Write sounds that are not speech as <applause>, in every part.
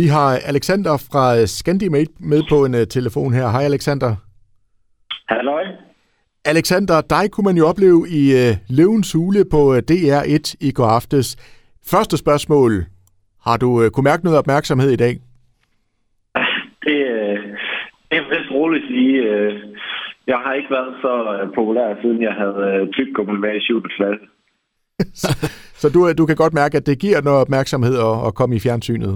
Vi har Alexander fra Scandimate med på en uh, telefon her. Hej Alexander. Halløj. Alexander, dig kunne man jo opleve i uh, Løvens Hule på uh, DR1 i går aftes. Første spørgsmål. Har du uh, kunne mærke noget opmærksomhed i dag? <laughs> Det, det er vist roligt sige. Uh, jeg har ikke været så populær, siden jeg havde tyggegummi med i 7. klasse. <laughs> så du, du kan godt mærke, at det giver noget opmærksomhed at, at komme i fjernsynet?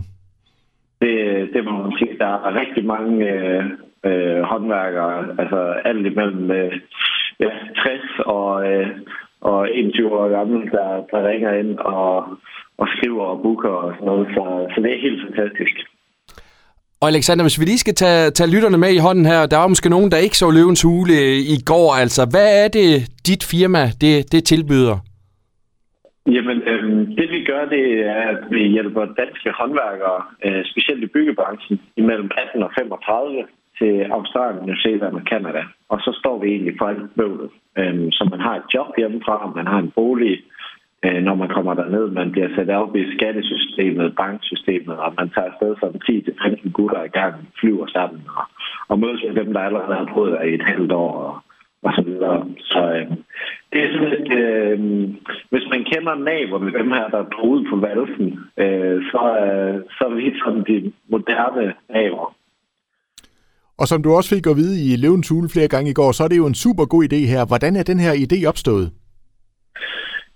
Det, det må man sige. Der er rigtig mange øh, øh, håndværkere, altså alt imellem øh, ja, 60 og, øh, og 21 år gammel, der, der ringer ind og, og skriver og booker og sådan noget. Så, så det er helt fantastisk. Og Alexander, hvis vi lige skal tage, tage lytterne med i hånden her, der var måske nogen, der ikke så Løvens Hule øh, i går. Altså, hvad er det, dit firma det, det tilbyder? Jamen, øh, det vi gør, det er, at vi hjælper danske håndværkere, øh, specielt i byggebranchen, imellem 18 og 35 til Australien, New Zealand og Canada. Og så står vi egentlig for alt bøvlet. Øh, så man har et job hjemmefra, man har en bolig, øh, når man kommer derned. Man bliver sat op i skattesystemet, banksystemet, og man tager afsted som 10-15 gutter i gang, flyver sammen og, og mødes med dem, der allerede har prøvet i et halvt år. Og, og så videre. Så øh, det er sådan et, øh, hvis man kender naverne, dem her, der er ud på valsen, øh, så, øh, så er vi sådan de moderne naver. Og som du også fik at vide i Løvens Hule flere gange i går, så er det jo en super god idé her. Hvordan er den her idé opstået?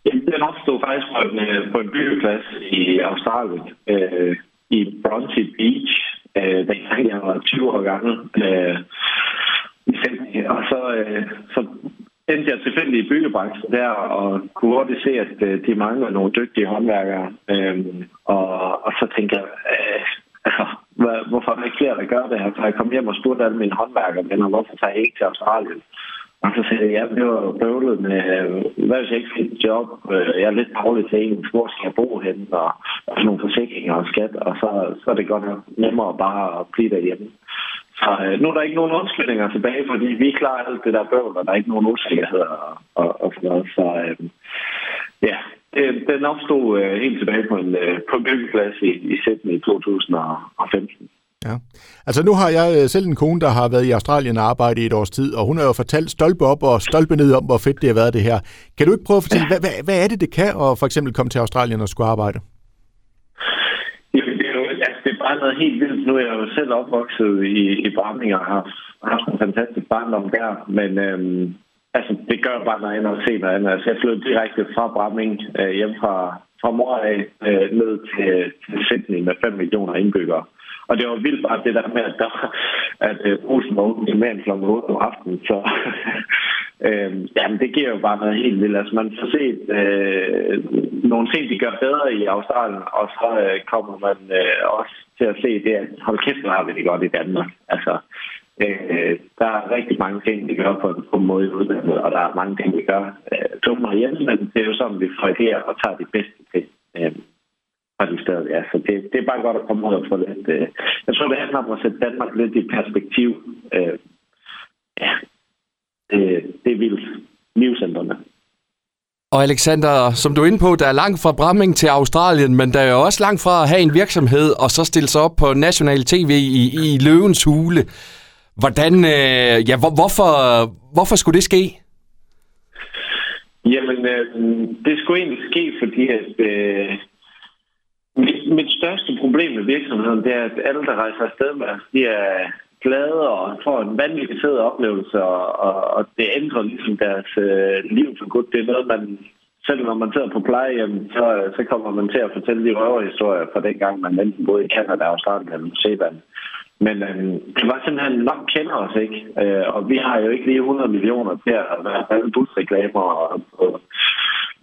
Jamen, den opstod faktisk på en, øh, på en byggeplads i Australien, øh, i Bronte Beach, øh, dengang jeg var 20 år gammel. Øh, og så, øh, så endte jeg tilfældig i byggebranchen der, og kunne hurtigt se, at øh, de mangler nogle dygtige håndværkere. Øhm, og, og så tænkte jeg, øh, <laughs> altså, hvorfor er der ikke flere, der gør det her? Så jeg kom hjem og spurgte alle mine håndværkere, hvorfor tager jeg ikke til Australien? Og så sagde jeg, ja, det var bøvlet med, øh, hvad hvis jeg ikke fik et job? Øh, jeg er lidt dårlig til en, hvor skal jeg bo henne? Og, og sådan nogle forsikringer og skat, og så, så er det godt nok nemmere bare at blive derhjemme. Så øh, nu er der ikke nogen undskyldninger tilbage, fordi vi klarer alt det der bøvl, og der er ikke nogen usikkerhed og, og, og sådan noget. Så øh, ja, det, den opstod øh, helt tilbage på en, øh, på en byggeplads i, i Sydney i 2015. Ja. Altså nu har jeg øh, selv en kone, der har været i Australien og arbejdet i et års tid, og hun har jo fortalt stolpe op og stolpe ned om, hvor fedt det har været det her. Kan du ikke prøve at fortælle, ja. hvad, hvad, hvad er det, det kan at for eksempel komme til Australien og skulle arbejde? Bare noget helt vildt. Nu er jeg jo selv opvokset i, i Bramming og har haft en fantastisk barndom der. Men øhm, altså, det gør bare noget andet at se noget andet. Altså, jeg flyttede direkte fra Bramming øh, hjem fra, fra mor af øh, ned til, til Sydney med 5 millioner indbyggere. Og det var vildt bare det der med, at, der, at øh, Olsen var åbent mere end kl. 8 om aftenen. Så øh, jamen, det giver jo bare noget helt vildt. Altså, man får set øh, nogle ting, de gør bedre i Australien, og så øh, kommer man øh, også til at se det, at hold kæft, har vi det godt i Danmark. Altså, øh, der er rigtig mange ting, de gør på en, på måde i udlandet, og der er mange ting, de gør øh, dummere hjemme, men det er jo sådan, vi får og tager de bedste ting. Øh, fra de steder, ja. Så det, det er bare godt at komme ud og få lidt... Øh, jeg tror, det handler om at sætte Danmark lidt i perspektiv. Øh, ja, det, det er vildt. Livscentrene. Og Alexander, som du er inde på, der er langt fra Bramming til Australien, men der er jo også langt fra at have en virksomhed og så stille sig op på national tv i, i Løvens Hule. Hvordan, øh, ja, hvor, hvorfor, hvorfor skulle det ske? Jamen, øh, det skulle egentlig ske, fordi at, øh, mit, mit største problem med virksomheden, det er, at alle, der rejser afsted med os, de er glade og får en vanvittig fed oplevelse, og, og, og det ændrer ligesom deres øh, liv for godt. Det er noget, man, selv når man sidder på plejehjem, så, øh, så kommer man til at fortælle de røverhistorier fra den gang, man enten boede i Canada, Australien eller med Zealand. Men øh, det var simpelthen nok kender os ikke, øh, og vi har jo ikke lige 100 millioner til at være alle busreklamer og, og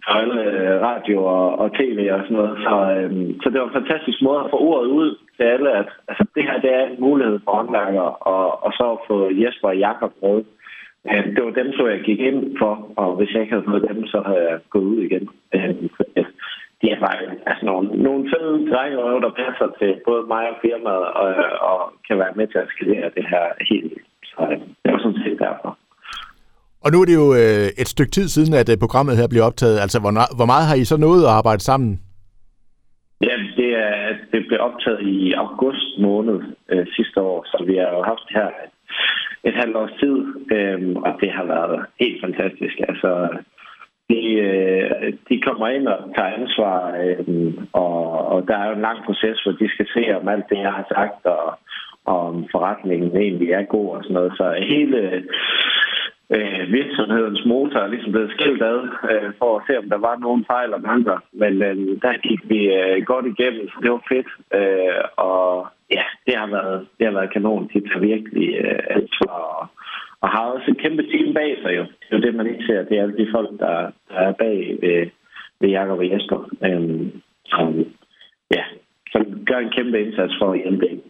for alle øh, radio og, og tv og sådan noget. Så, øhm, så det var en fantastisk måde at få ordet ud til alle, at altså, det her det er en mulighed for håndværkere, og, og så at få Jesper og Jakob med. Øhm, det var dem, så jeg gik ind for, og hvis jeg ikke havde fået dem, så havde jeg gået ud igen. Øhm, de er bare altså, nogle, nogle fede drenge, der passer til både mig og firmaet, og, og kan være med til at skalere det her helt. Så øhm, det var sådan set derfor. Og nu er det jo øh, et stykke tid siden, at øh, programmet her bliver optaget. Altså, hvor, hvor meget har I så nået at arbejde sammen? Ja, det er, at det blev optaget i august måned øh, sidste år, så vi har jo haft det her et halvt års tid, øh, og det har været helt fantastisk. Altså, de, øh, de kommer ind og tager ansvar, øh, og, og der er jo en lang proces, hvor de skal se, om alt det, jeg har sagt, og, og om forretningen egentlig er god og sådan noget. Så hele øh, virksomhedens motor er ligesom blevet skilt ad, øh, for at se, om der var nogen fejl og mangler. Men øh, der gik vi øh, godt igennem, så det var fedt. Øh, og ja, det har været, det har været kanon. De tager virkelig øh, ansvar og, og har også et kæmpe team bag sig jo. Det er jo det, man ikke ser. Det er alle de folk, der, der er bag ved, ved Jacob og Jesper. Øh, som, ja, som gør en kæmpe indsats for at hjælpe dem.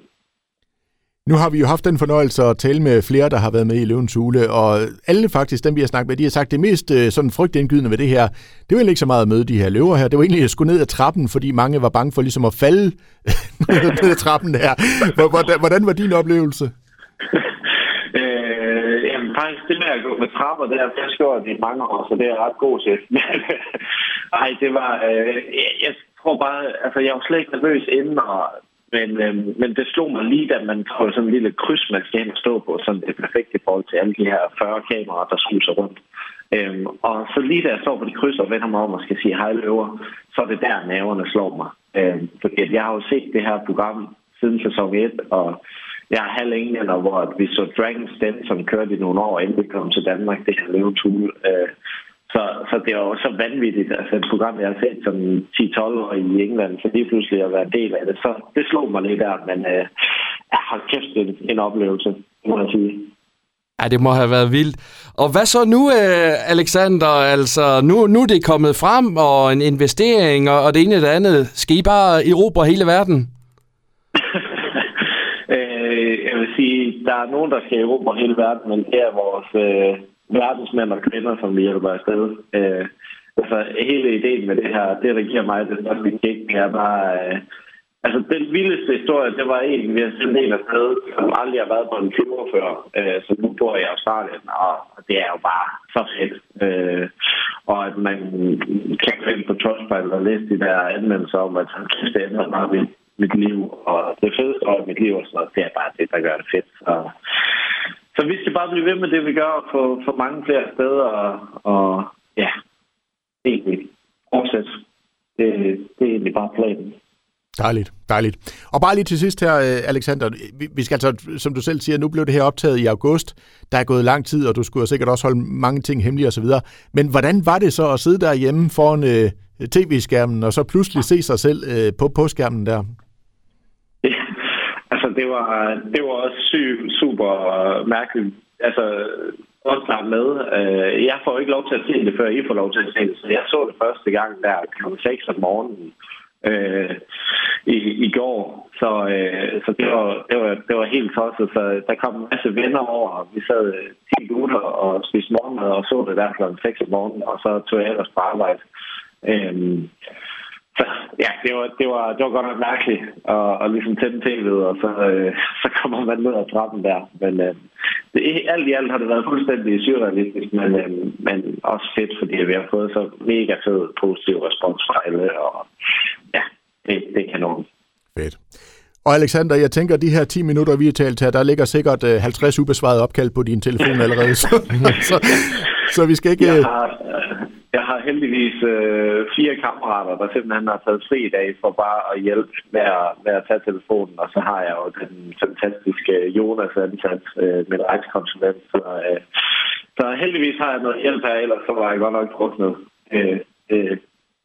Nu har vi jo haft den fornøjelse at tale med flere, der har været med i Løvens Hule, og alle faktisk, dem vi har snakket med, de har sagt, det mest øh, sådan frygtindgydende ved det her, det var egentlig ikke så meget at møde de her løver her, det var egentlig at skulle ned ad trappen, fordi mange var bange for ligesom at falde <laughs> ned ad trappen her. Hvordan, hvordan var din oplevelse? <laughs> øh, jamen faktisk, det med at gå med trapper, det har jeg gjort i mange år, så det er ret god til. <laughs> Nej, øh, det var, øh, jeg tror bare, altså jeg var slet ikke nervøs inden, og men, øh, men det slog mig lige, at man får sådan en lille kryds, man skal ind og stå på, sådan det er perfekt i forhold til alle de her 40 kameraer, der suser rundt. Øhm, og så lige da jeg står på de kryds og vender mig om og skal sige hej løver, så er det der, naverne slår mig. Øhm, fordi jeg har jo set det her program siden sæson 1, og jeg er halv englænder, hvor vi så Dragon's Den, som kørte i nogle år, inden vi kom til Danmark, det her løvetule. Øh, så, så det er jo så vanvittigt, altså et program, jeg har set som 10-12 år i England, så lige pludselig at være en del af det. Så det slog mig lidt der, men øh, jeg har kæft en, en oplevelse, må jeg sige. Ja, det må have været vildt. Og hvad så nu, øh, Alexander? Altså, nu, nu er det kommet frem, og en investering, og, og det ene og det andet. Skal I bare erobre hele verden? <laughs> øh, jeg vil sige, der er nogen, der skal erobre hele verden, men det er vores... Øh, verdensmænd og kvinder, som vi hjælper afsted. Øh, altså, hele ideen med det her, det der giver mig det største kick, det er bare... Øh, altså, den vildeste historie, det var en, vi har sendt en afsted, som aldrig har været på en tur før, øh, som nu bor i Australien, og, det er jo bare så fedt. Øh, og at man kan gå ind på Trustpilot og læse de der anmeldelser om, at det kan ændre meget mit, mit liv, og det fedeste år i mit liv, og så det er bare det, der gør det fedt. Og, så vi skal bare blive ved med det, vi gør, for, for mange flere steder, og, og ja, egentlig fortsætte. Det, det er egentlig bare planen. Dejligt, dejligt. Og bare lige til sidst her, øh, Alexander. Vi skal altså, som du selv siger, nu blev det her optaget i august. Der er gået lang tid, og du skulle sikkert også holde mange ting hemmelige osv. Men hvordan var det så at sidde derhjemme foran øh, tv-skærmen, og så pludselig se sig selv øh, på, på skærmen der? Altså, det var, det var også syg, super mærkeligt. Altså, også der med. Øh, jeg får ikke lov til at se det, før I får lov til at se det. Så jeg så det første gang der kl. 6 om morgenen øh, i, i går. Så, øh, så det, var, det, var, det var helt tosset. Så der kom en masse venner over. Vi sad øh, 10 minutter og spiste morgenmad og så det der kl. 6 om morgenen. Og så tog jeg ellers på arbejde. Øh, så ja, det var, det var, det var godt nok mærkeligt at, at ligesom tænde tv'et, og så, øh, <laughs> så kommer man ned ad trappen der. Men øh, det, alt i alt har det været fuldstændig surrealistisk, men, øh, men også fedt, fordi vi har fået så mega fed positiv respons fra alle, og ja, det, det er kanon. Fedt. Og Alexander, jeg tænker, at de her 10 minutter, vi har talt her, der ligger sikkert 50 ubesvarede opkald på din telefon <laughs> allerede. så, så, så vi skal ikke... Jeg har, jeg har heldigvis øh, fire kammerater, der simpelthen har taget fri i dag for bare at hjælpe med at, med at tage telefonen. Og så har jeg jo den fantastiske Jonas ansat, øh, min rejsekonsulent. Så, øh, så heldigvis har jeg noget hjælp her, ellers så var jeg godt nok druknet. Øh, øh,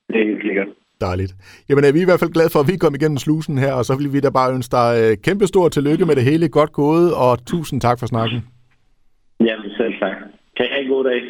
det er helt sikkert. Dejligt. Jamen er vi i hvert fald glade for, at vi kom igennem slusen her, og så vil vi da bare ønske dig øh, kæmpe stor tillykke med det hele. Godt gået, og tusind tak for snakken. Jamen selv tak. Kan I have en god dag.